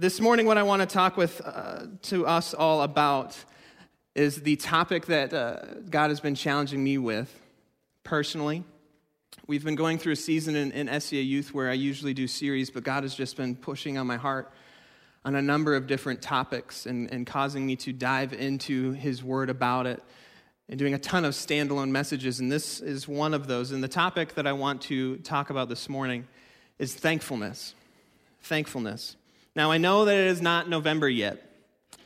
This morning, what I want to talk with uh, to us all about is the topic that uh, God has been challenging me with personally. We've been going through a season in, in SCA Youth where I usually do series, but God has just been pushing on my heart on a number of different topics and, and causing me to dive into His Word about it and doing a ton of standalone messages. And this is one of those. And the topic that I want to talk about this morning is thankfulness. Thankfulness. Now, I know that it is not November yet.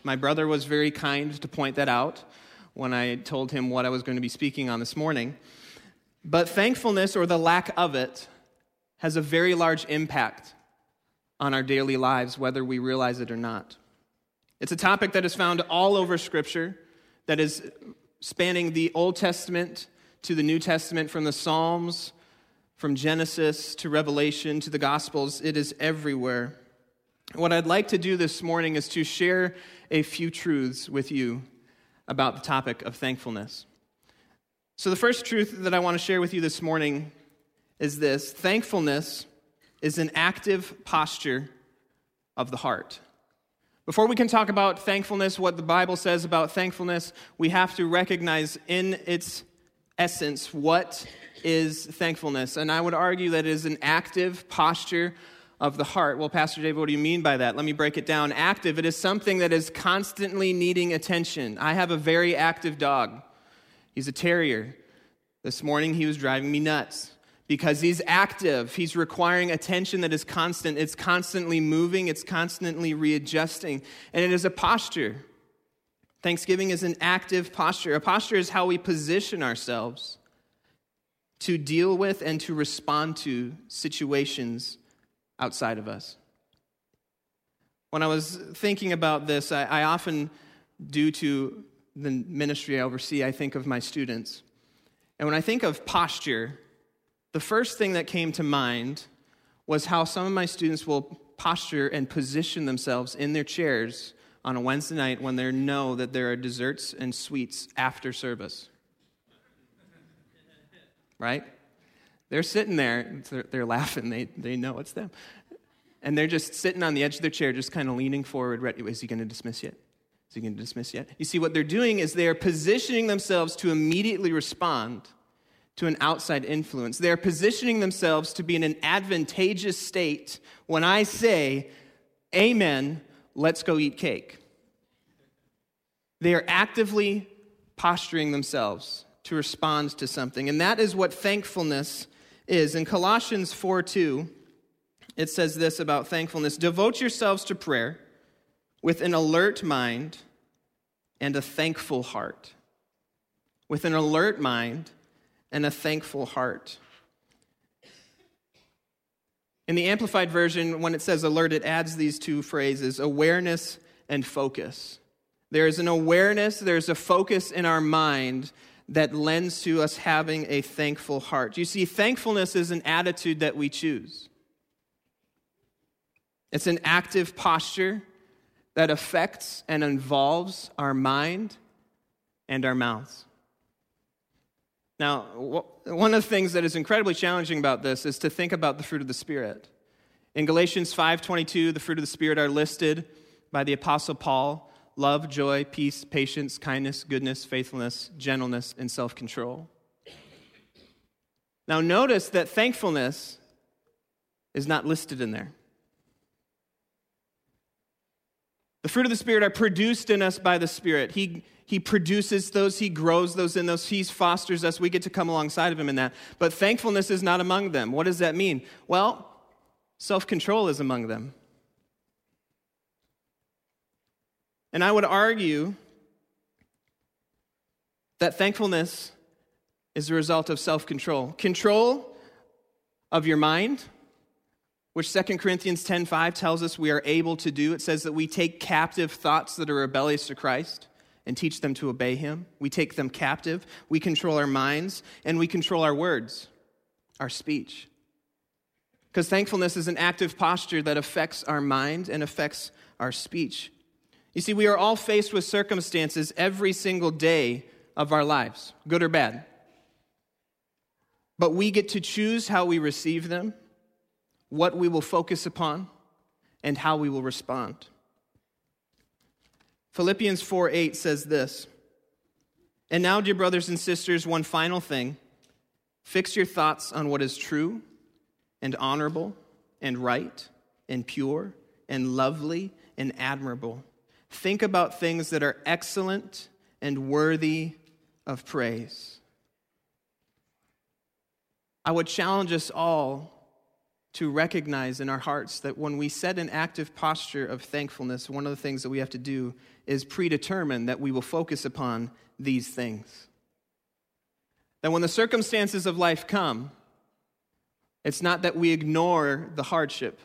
My brother was very kind to point that out when I told him what I was going to be speaking on this morning. But thankfulness, or the lack of it, has a very large impact on our daily lives, whether we realize it or not. It's a topic that is found all over Scripture, that is spanning the Old Testament to the New Testament, from the Psalms, from Genesis to Revelation to the Gospels. It is everywhere. What I'd like to do this morning is to share a few truths with you about the topic of thankfulness. So, the first truth that I want to share with you this morning is this thankfulness is an active posture of the heart. Before we can talk about thankfulness, what the Bible says about thankfulness, we have to recognize in its essence what is thankfulness. And I would argue that it is an active posture of the heart. Well, Pastor Dave, what do you mean by that? Let me break it down. Active, it is something that is constantly needing attention. I have a very active dog. He's a terrier. This morning he was driving me nuts because he's active. He's requiring attention that is constant. It's constantly moving, it's constantly readjusting, and it is a posture. Thanksgiving is an active posture. A posture is how we position ourselves to deal with and to respond to situations outside of us. When I was thinking about this, I, I often, due to the ministry I oversee, I think of my students. And when I think of posture, the first thing that came to mind was how some of my students will posture and position themselves in their chairs on a Wednesday night when they know that there are desserts and sweets after service. Right? They're sitting there, they're, laughing, they, they know it's them. And they're just sitting on the edge of their chair, just kind of leaning forward. Ready. Is he going to dismiss yet? Is he going to dismiss yet? You see, what they're doing is they're positioning themselves to immediately respond to an outside influence. They're positioning themselves to be in an advantageous state when I say, Amen, let's go eat cake. They are actively posturing themselves to respond to something. And that is what thankfulness is. In Colossians 4 2, it says this about thankfulness Devote yourselves to prayer with an alert mind and a thankful heart. With an alert mind and a thankful heart. In the Amplified Version, when it says alert, it adds these two phrases awareness and focus. There is an awareness, there's a focus in our mind that lends to us having a thankful heart. You see, thankfulness is an attitude that we choose, it's an active posture that affects and involves our mind and our mouths. Now, one of the things that is incredibly challenging about this is to think about the fruit of the Spirit. In Galatians 5:22, the fruit of the Spirit are listed by the apostle Paul love, joy, peace, patience, kindness, goodness, faithfulness, gentleness, and self control. Now, notice that thankfulness is not listed in there. The fruit of the Spirit are produced in us by the Spirit. He, he produces those, He grows those in those, He fosters us. We get to come alongside of Him in that. But thankfulness is not among them. What does that mean? Well, self control is among them. And I would argue that thankfulness is a result of self control. Control of your mind, which 2 Corinthians 10:5 tells us we are able to do. It says that we take captive thoughts that are rebellious to Christ and teach them to obey him. We take them captive, we control our minds, and we control our words, our speech. Because thankfulness is an active posture that affects our mind and affects our speech. You see, we are all faced with circumstances every single day of our lives, good or bad. But we get to choose how we receive them, what we will focus upon, and how we will respond. Philippians 4 8 says this And now, dear brothers and sisters, one final thing fix your thoughts on what is true and honorable and right and pure and lovely and admirable. Think about things that are excellent and worthy of praise. I would challenge us all to recognize in our hearts that when we set an active posture of thankfulness, one of the things that we have to do is predetermine that we will focus upon these things. That when the circumstances of life come, it's not that we ignore the hardship,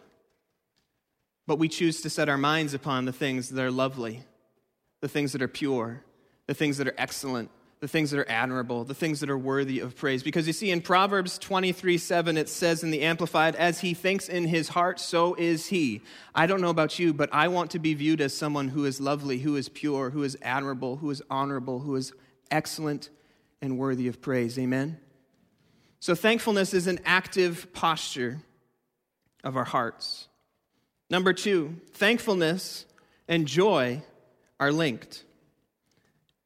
but we choose to set our minds upon the things that are lovely, the things that are pure, the things that are excellent, the things that are admirable, the things that are worthy of praise. Because you see, in Proverbs 23 7, it says in the Amplified, as he thinks in his heart, so is he. I don't know about you, but I want to be viewed as someone who is lovely, who is pure, who is admirable, who is honorable, who is excellent and worthy of praise. Amen? So, thankfulness is an active posture of our hearts. Number two, thankfulness and joy are linked.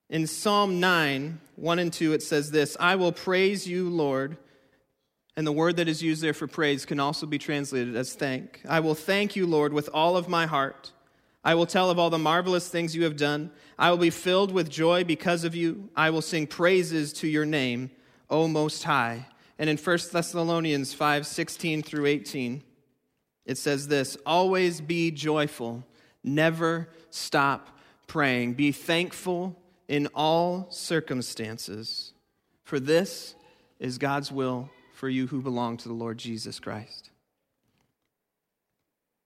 In Psalm 9, 1 and 2, it says this I will praise you, Lord. And the word that is used there for praise can also be translated as thank. I will thank you, Lord, with all of my heart. I will tell of all the marvelous things you have done. I will be filled with joy because of you. I will sing praises to your name, O Most High. And in 1 Thessalonians 5 16 through 18, it says this Always be joyful, never stop praying. Be thankful in all circumstances, for this is God's will for you who belong to the Lord Jesus Christ.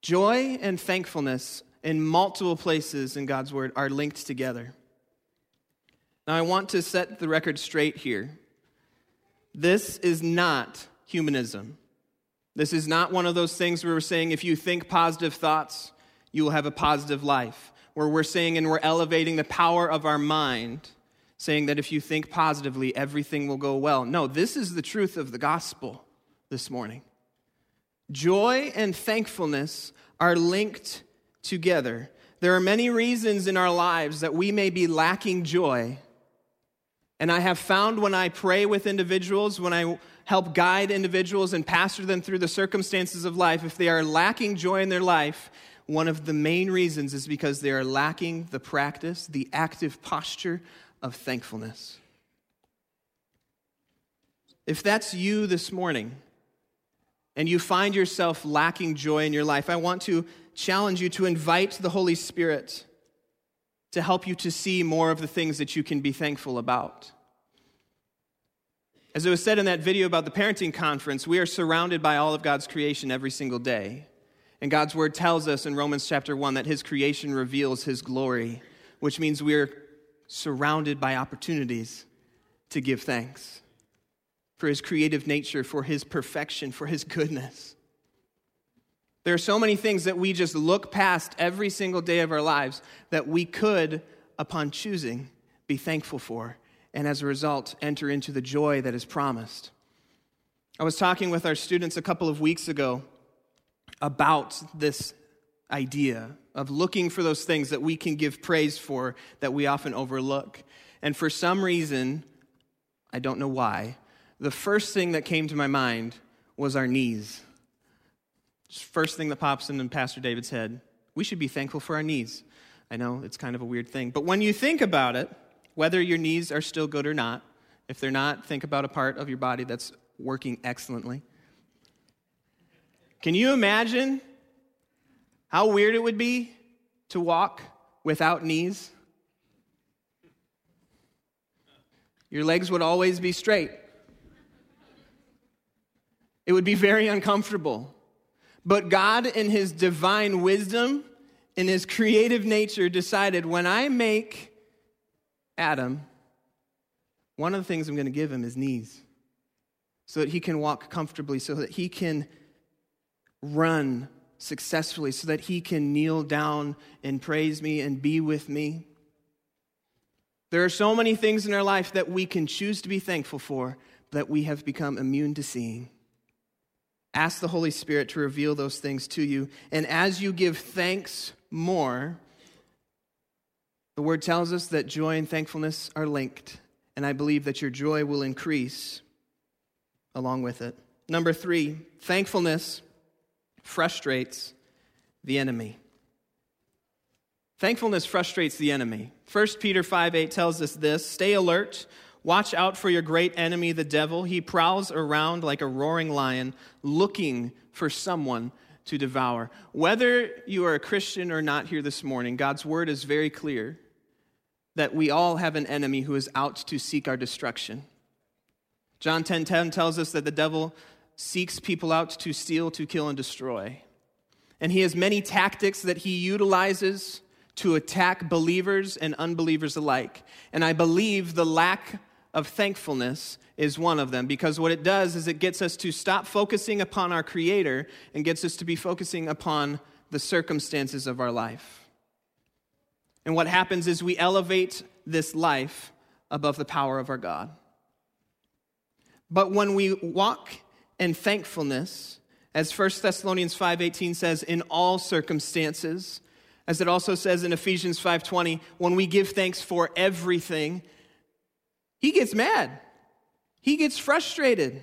Joy and thankfulness in multiple places in God's word are linked together. Now, I want to set the record straight here. This is not humanism. This is not one of those things where we're saying if you think positive thoughts, you will have a positive life. Where we're saying and we're elevating the power of our mind, saying that if you think positively, everything will go well. No, this is the truth of the gospel this morning. Joy and thankfulness are linked together. There are many reasons in our lives that we may be lacking joy. And I have found when I pray with individuals, when I help guide individuals and pastor them through the circumstances of life, if they are lacking joy in their life, one of the main reasons is because they are lacking the practice, the active posture of thankfulness. If that's you this morning, and you find yourself lacking joy in your life, I want to challenge you to invite the Holy Spirit to help you to see more of the things that you can be thankful about. As it was said in that video about the parenting conference, we are surrounded by all of God's creation every single day. And God's word tells us in Romans chapter 1 that his creation reveals his glory, which means we are surrounded by opportunities to give thanks for his creative nature, for his perfection, for his goodness. There are so many things that we just look past every single day of our lives that we could, upon choosing, be thankful for, and as a result, enter into the joy that is promised. I was talking with our students a couple of weeks ago about this idea of looking for those things that we can give praise for that we often overlook. And for some reason, I don't know why, the first thing that came to my mind was our knees. First thing that pops into Pastor David's head we should be thankful for our knees. I know it's kind of a weird thing, but when you think about it, whether your knees are still good or not, if they're not, think about a part of your body that's working excellently. Can you imagine how weird it would be to walk without knees? Your legs would always be straight. It would be very uncomfortable. But God, in His divine wisdom, in His creative nature, decided when I make Adam, one of the things I'm going to give him is knees so that he can walk comfortably, so that he can run successfully, so that he can kneel down and praise me and be with me. There are so many things in our life that we can choose to be thankful for that we have become immune to seeing. Ask the Holy Spirit to reveal those things to you. And as you give thanks more, the word tells us that joy and thankfulness are linked. And I believe that your joy will increase along with it. Number three, thankfulness frustrates the enemy. Thankfulness frustrates the enemy. 1 Peter 5 8 tells us this Stay alert, watch out for your great enemy, the devil. He prowls around like a roaring lion, looking for someone to devour. Whether you are a Christian or not here this morning, God's word is very clear that we all have an enemy who is out to seek our destruction. John 10:10 10, 10 tells us that the devil seeks people out to steal, to kill and destroy. And he has many tactics that he utilizes to attack believers and unbelievers alike. And I believe the lack of thankfulness is one of them because what it does is it gets us to stop focusing upon our Creator and gets us to be focusing upon the circumstances of our life. And what happens is we elevate this life above the power of our God. But when we walk in thankfulness, as 1 Thessalonians 5:18 says, in all circumstances, as it also says in Ephesians 5:20, when we give thanks for everything, he gets mad. He gets frustrated.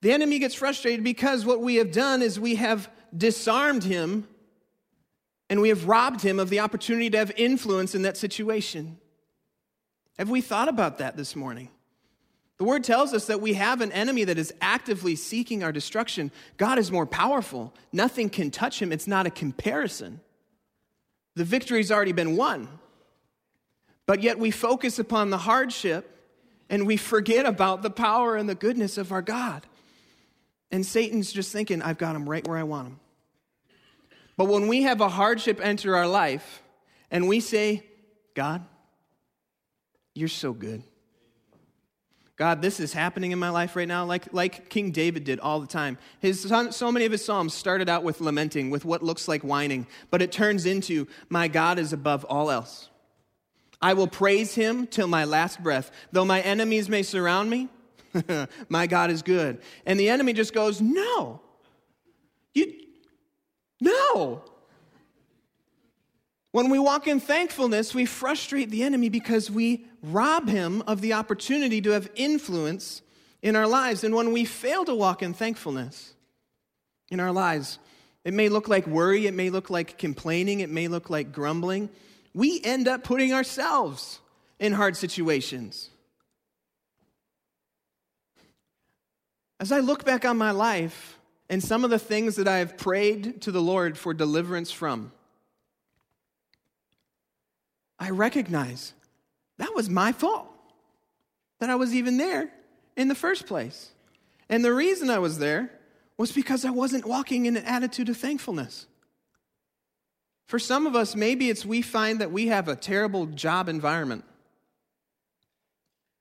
The enemy gets frustrated because what we have done is we have disarmed him and we have robbed him of the opportunity to have influence in that situation. Have we thought about that this morning? The word tells us that we have an enemy that is actively seeking our destruction. God is more powerful. Nothing can touch him. It's not a comparison. The victory's already been won. But yet we focus upon the hardship and we forget about the power and the goodness of our God. And Satan's just thinking, I've got him right where I want him. But when we have a hardship enter our life and we say, God, you're so good. God, this is happening in my life right now, like, like King David did all the time. His son, so many of his psalms started out with lamenting, with what looks like whining, but it turns into, My God is above all else. I will praise him till my last breath. Though my enemies may surround me, my God is good. And the enemy just goes, No. You, no. When we walk in thankfulness, we frustrate the enemy because we rob him of the opportunity to have influence in our lives. And when we fail to walk in thankfulness in our lives, it may look like worry, it may look like complaining, it may look like grumbling. We end up putting ourselves in hard situations. As I look back on my life and some of the things that I have prayed to the Lord for deliverance from, I recognize that was my fault that I was even there in the first place. And the reason I was there was because I wasn't walking in an attitude of thankfulness. For some of us, maybe it's we find that we have a terrible job environment.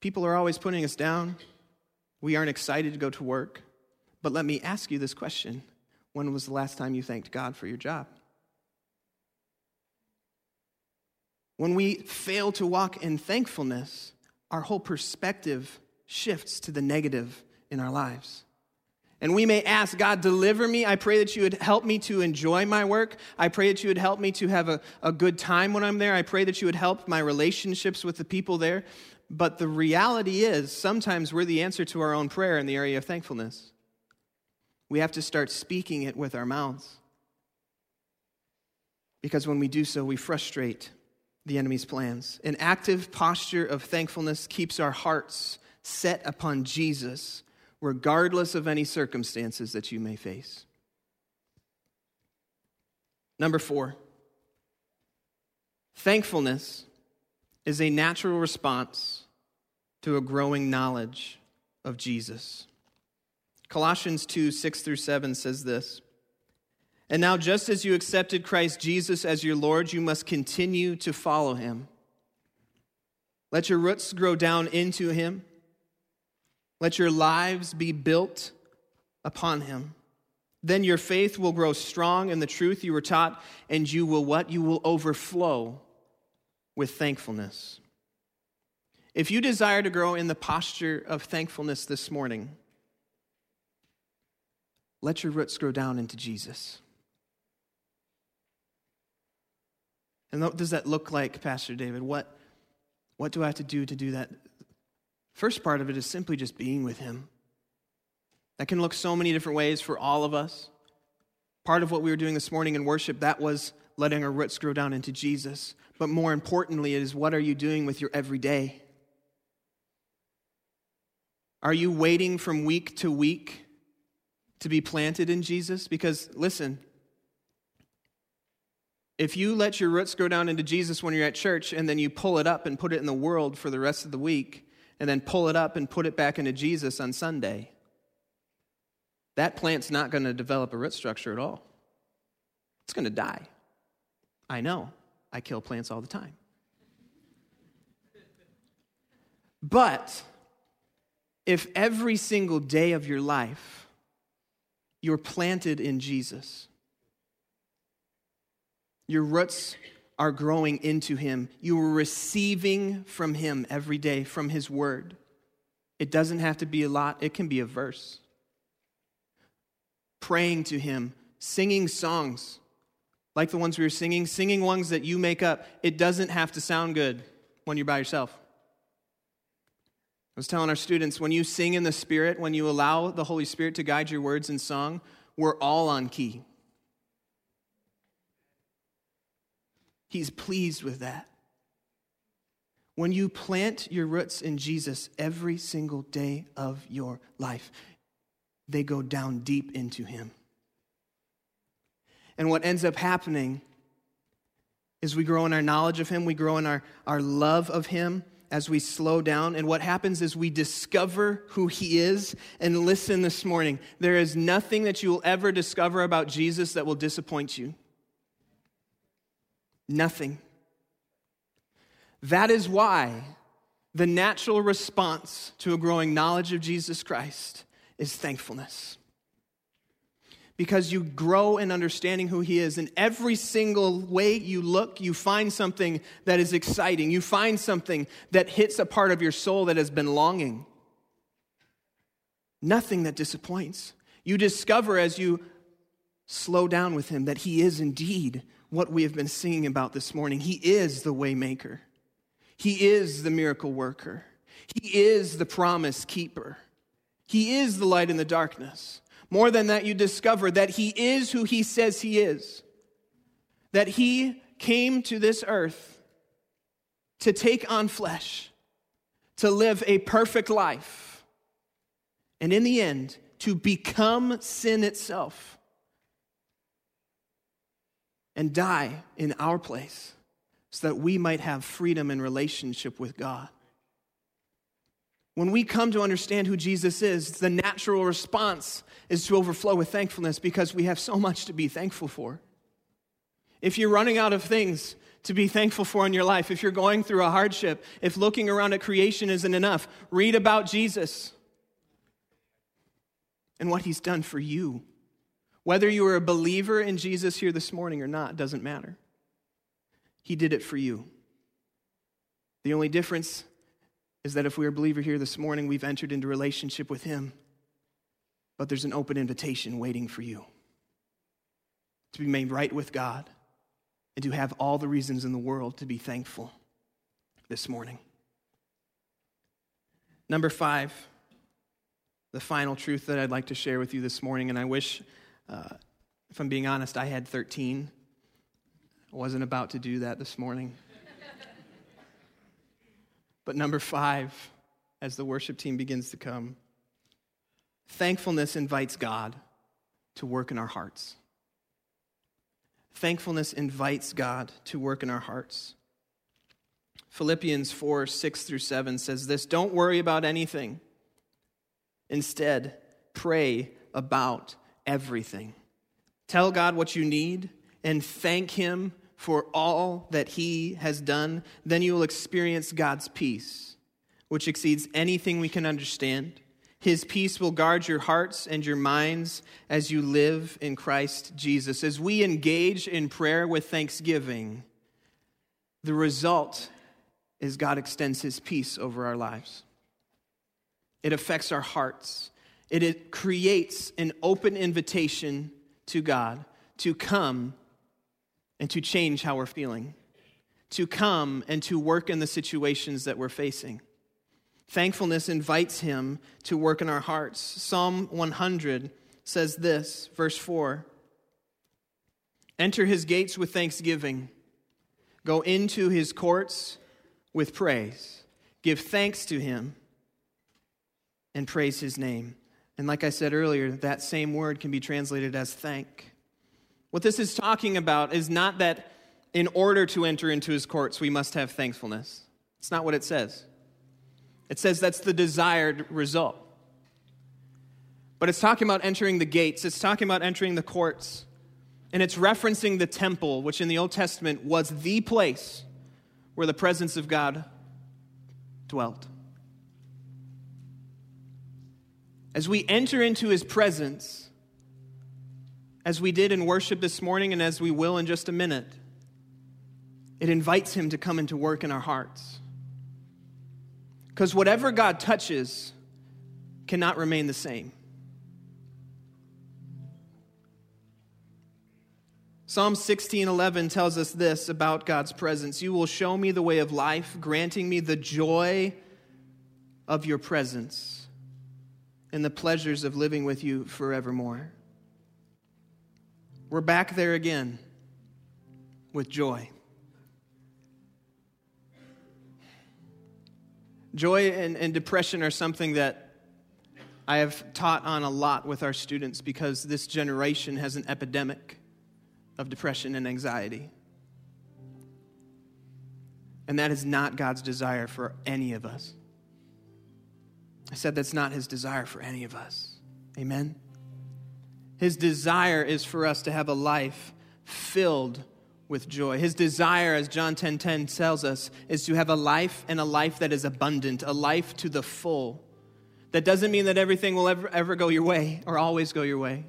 People are always putting us down. We aren't excited to go to work. But let me ask you this question When was the last time you thanked God for your job? When we fail to walk in thankfulness, our whole perspective shifts to the negative in our lives. And we may ask, God, deliver me. I pray that you would help me to enjoy my work. I pray that you would help me to have a, a good time when I'm there. I pray that you would help my relationships with the people there. But the reality is, sometimes we're the answer to our own prayer in the area of thankfulness. We have to start speaking it with our mouths. Because when we do so, we frustrate the enemy's plans. An active posture of thankfulness keeps our hearts set upon Jesus, regardless of any circumstances that you may face. Number four, thankfulness is a natural response to a growing knowledge of Jesus. Colossians 2 6 through 7 says this. And now, just as you accepted Christ Jesus as your Lord, you must continue to follow him. Let your roots grow down into him. Let your lives be built upon him. Then your faith will grow strong in the truth you were taught, and you will what? You will overflow with thankfulness. If you desire to grow in the posture of thankfulness this morning, let your roots grow down into Jesus. And what does that look like, Pastor David? What, what do I have to do to do that? First part of it is simply just being with Him. That can look so many different ways for all of us. Part of what we were doing this morning in worship, that was letting our roots grow down into Jesus. But more importantly, it is what are you doing with your everyday? Are you waiting from week to week to be planted in Jesus? Because listen, if you let your roots grow down into Jesus when you're at church and then you pull it up and put it in the world for the rest of the week, and then pull it up and put it back into Jesus on Sunday, that plant's not going to develop a root structure at all. It's going to die. I know. I kill plants all the time. But if every single day of your life you're planted in Jesus, your roots are growing into Him, you are receiving from Him every day, from His Word. It doesn't have to be a lot, it can be a verse. Praying to Him, singing songs like the ones we were singing, singing ones that you make up. It doesn't have to sound good when you're by yourself. I was telling our students when you sing in the Spirit, when you allow the Holy Spirit to guide your words in song, we're all on key. He's pleased with that. When you plant your roots in Jesus every single day of your life, they go down deep into Him. And what ends up happening is we grow in our knowledge of Him, we grow in our, our love of Him as we slow down. And what happens is we discover who He is. And listen this morning there is nothing that you will ever discover about Jesus that will disappoint you. Nothing. That is why the natural response to a growing knowledge of Jesus Christ is thankfulness because you grow in understanding who He is. In every single way you look, you find something that is exciting. You find something that hits a part of your soul that has been longing. Nothing that disappoints. You discover as you slow down with Him that He is indeed what we have been singing about this morning. He is the waymaker. He is the miracle worker. He is the promise keeper. He is the light in the darkness. More than that, you discover that He is who He says He is. That He came to this earth to take on flesh, to live a perfect life, and in the end, to become sin itself and die in our place so that we might have freedom and relationship with God. When we come to understand who Jesus is, the natural response is to overflow with thankfulness because we have so much to be thankful for. If you're running out of things to be thankful for in your life, if you're going through a hardship, if looking around at creation isn't enough, read about Jesus and what he's done for you. Whether you are a believer in Jesus here this morning or not doesn't matter. He did it for you. The only difference is that if we're a believer here this morning, we've entered into relationship with Him. But there's an open invitation waiting for you to be made right with God and to have all the reasons in the world to be thankful this morning. Number five, the final truth that I'd like to share with you this morning, and I wish, uh, if I'm being honest, I had 13. I wasn't about to do that this morning. But number five, as the worship team begins to come, thankfulness invites God to work in our hearts. Thankfulness invites God to work in our hearts. Philippians 4 6 through 7 says this Don't worry about anything. Instead, pray about everything. Tell God what you need and thank Him for all that he has done, then you will experience God's peace, which exceeds anything we can understand. His peace will guard your hearts and your minds as you live in Christ Jesus. As we engage in prayer with thanksgiving, the result is God extends his peace over our lives. It affects our hearts, It, creates an open invitation to God to come and to change how we're feeling, to come and to work in the situations that we're facing. Thankfulness invites Him to work in our hearts. Psalm 100 says this, verse 4 Enter His gates with thanksgiving, go into His courts with praise. Give thanks to Him and praise His name. And like I said earlier, that same word can be translated as thank. What this is talking about is not that in order to enter into his courts, we must have thankfulness. It's not what it says. It says that's the desired result. But it's talking about entering the gates, it's talking about entering the courts. And it's referencing the temple, which in the Old Testament was the place where the presence of God dwelt. As we enter into his presence, as we did in worship this morning and as we will in just a minute, it invites him to come into work in our hearts. Because whatever God touches cannot remain the same. Psalm 16:11 tells us this about God's presence. You will show me the way of life, granting me the joy of your presence and the pleasures of living with you forevermore. We're back there again with joy. Joy and, and, depression are something that I have taught on a lot with our students because this generation has an epidemic of depression and anxiety. And that is not God's desire for any of us. I said that's not his desire for any of us. Amen? His desire is for us to have a life filled with joy. His desire, as John 10:10 10, 10 tells us, is to have a life and a life that is abundant, a life to the full. That doesn't mean that everything will ever, ever go your way or always go your way.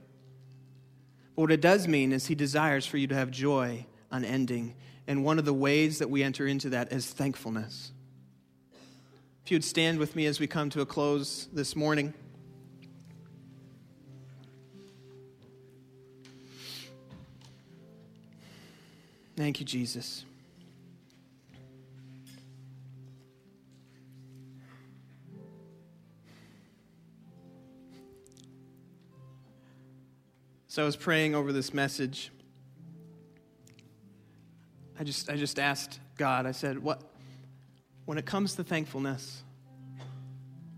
But what it does mean is he desires for you to have joy unending. And one of the ways that we enter into that is thankfulness. If you'd stand with me as we come to a close this morning. Thank you, Jesus. So I was praying over this message. I just, I just asked God, I said, what, when it comes to thankfulness,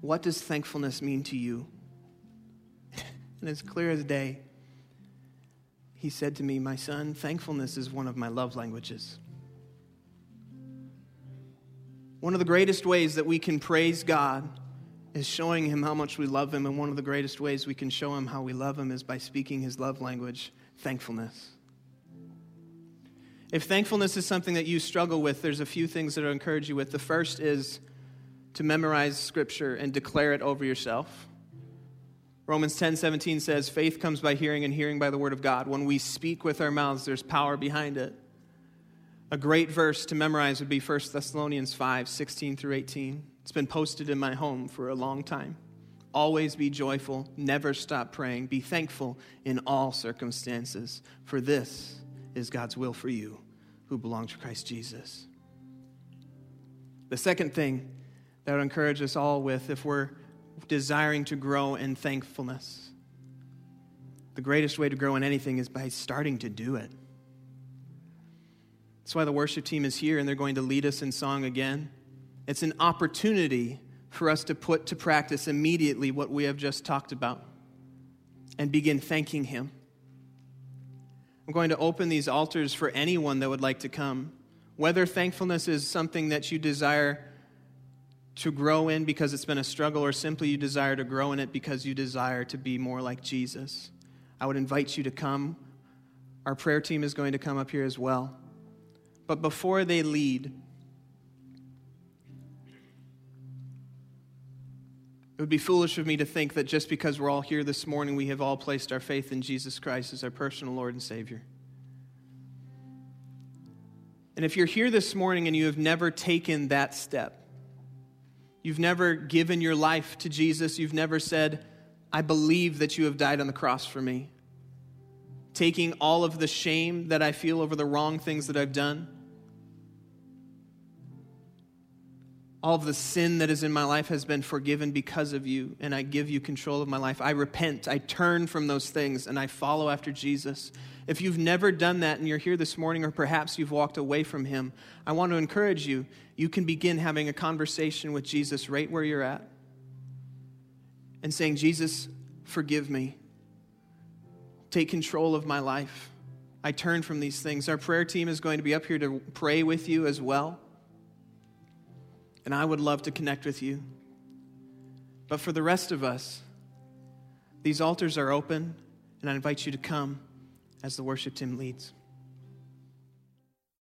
what does thankfulness mean to you? and as clear as day, he said to me, My son, thankfulness is one of my love languages. One of the greatest ways that we can praise God is showing him how much we love him, and one of the greatest ways we can show him how we love him is by speaking his love language, thankfulness. If thankfulness is something that you struggle with, there's a few things that I'll encourage you with. The first is to memorize scripture and declare it over yourself. Romans 10 17 says, Faith comes by hearing, and hearing by the word of God. When we speak with our mouths, there's power behind it. A great verse to memorize would be 1 Thessalonians 5 16 through 18. It's been posted in my home for a long time. Always be joyful, never stop praying, be thankful in all circumstances, for this is God's will for you who belong to Christ Jesus. The second thing that would encourage us all with if we're desiring to grow in thankfulness, the greatest way to grow in anything is by starting to do it. That's why the worship team is here and they're going to lead us in song again. It's an opportunity for us to put to practice immediately what we have just talked about and begin thanking Him I'm going to open these altars for anyone that would like to come. Whether thankfulness is something that you desire to grow in because it's been a struggle, or simply you desire to grow in it because you desire to be more like Jesus, I would invite you to come. Our prayer team is going to come up here as well. But before they lead, It would be foolish of me to think that just because we're all here this morning, we have all placed our faith in Jesus Christ as our personal Lord and Savior. And if you're here this morning and you have never taken that step, you've never given your life to Jesus, you've never said, I believe that you have died on the cross for me. Taking all of the shame that I feel over the wrong things that I've done, all of the sin that is in my life has been forgiven because of you, and I give you control of my life. I repent, I turn from those things, and I follow after Jesus. If you've never done that and you're here this morning, or perhaps you've walked away from Him, I want to encourage you. You can begin having a conversation with Jesus right where you're at and saying, Jesus, forgive me. Take control of my life. I turn from these things. Our prayer team is going to be up here to pray with you as well and I would love to connect with you. But for the rest of us, these altars are open, and I invite you to come as the worship team leads.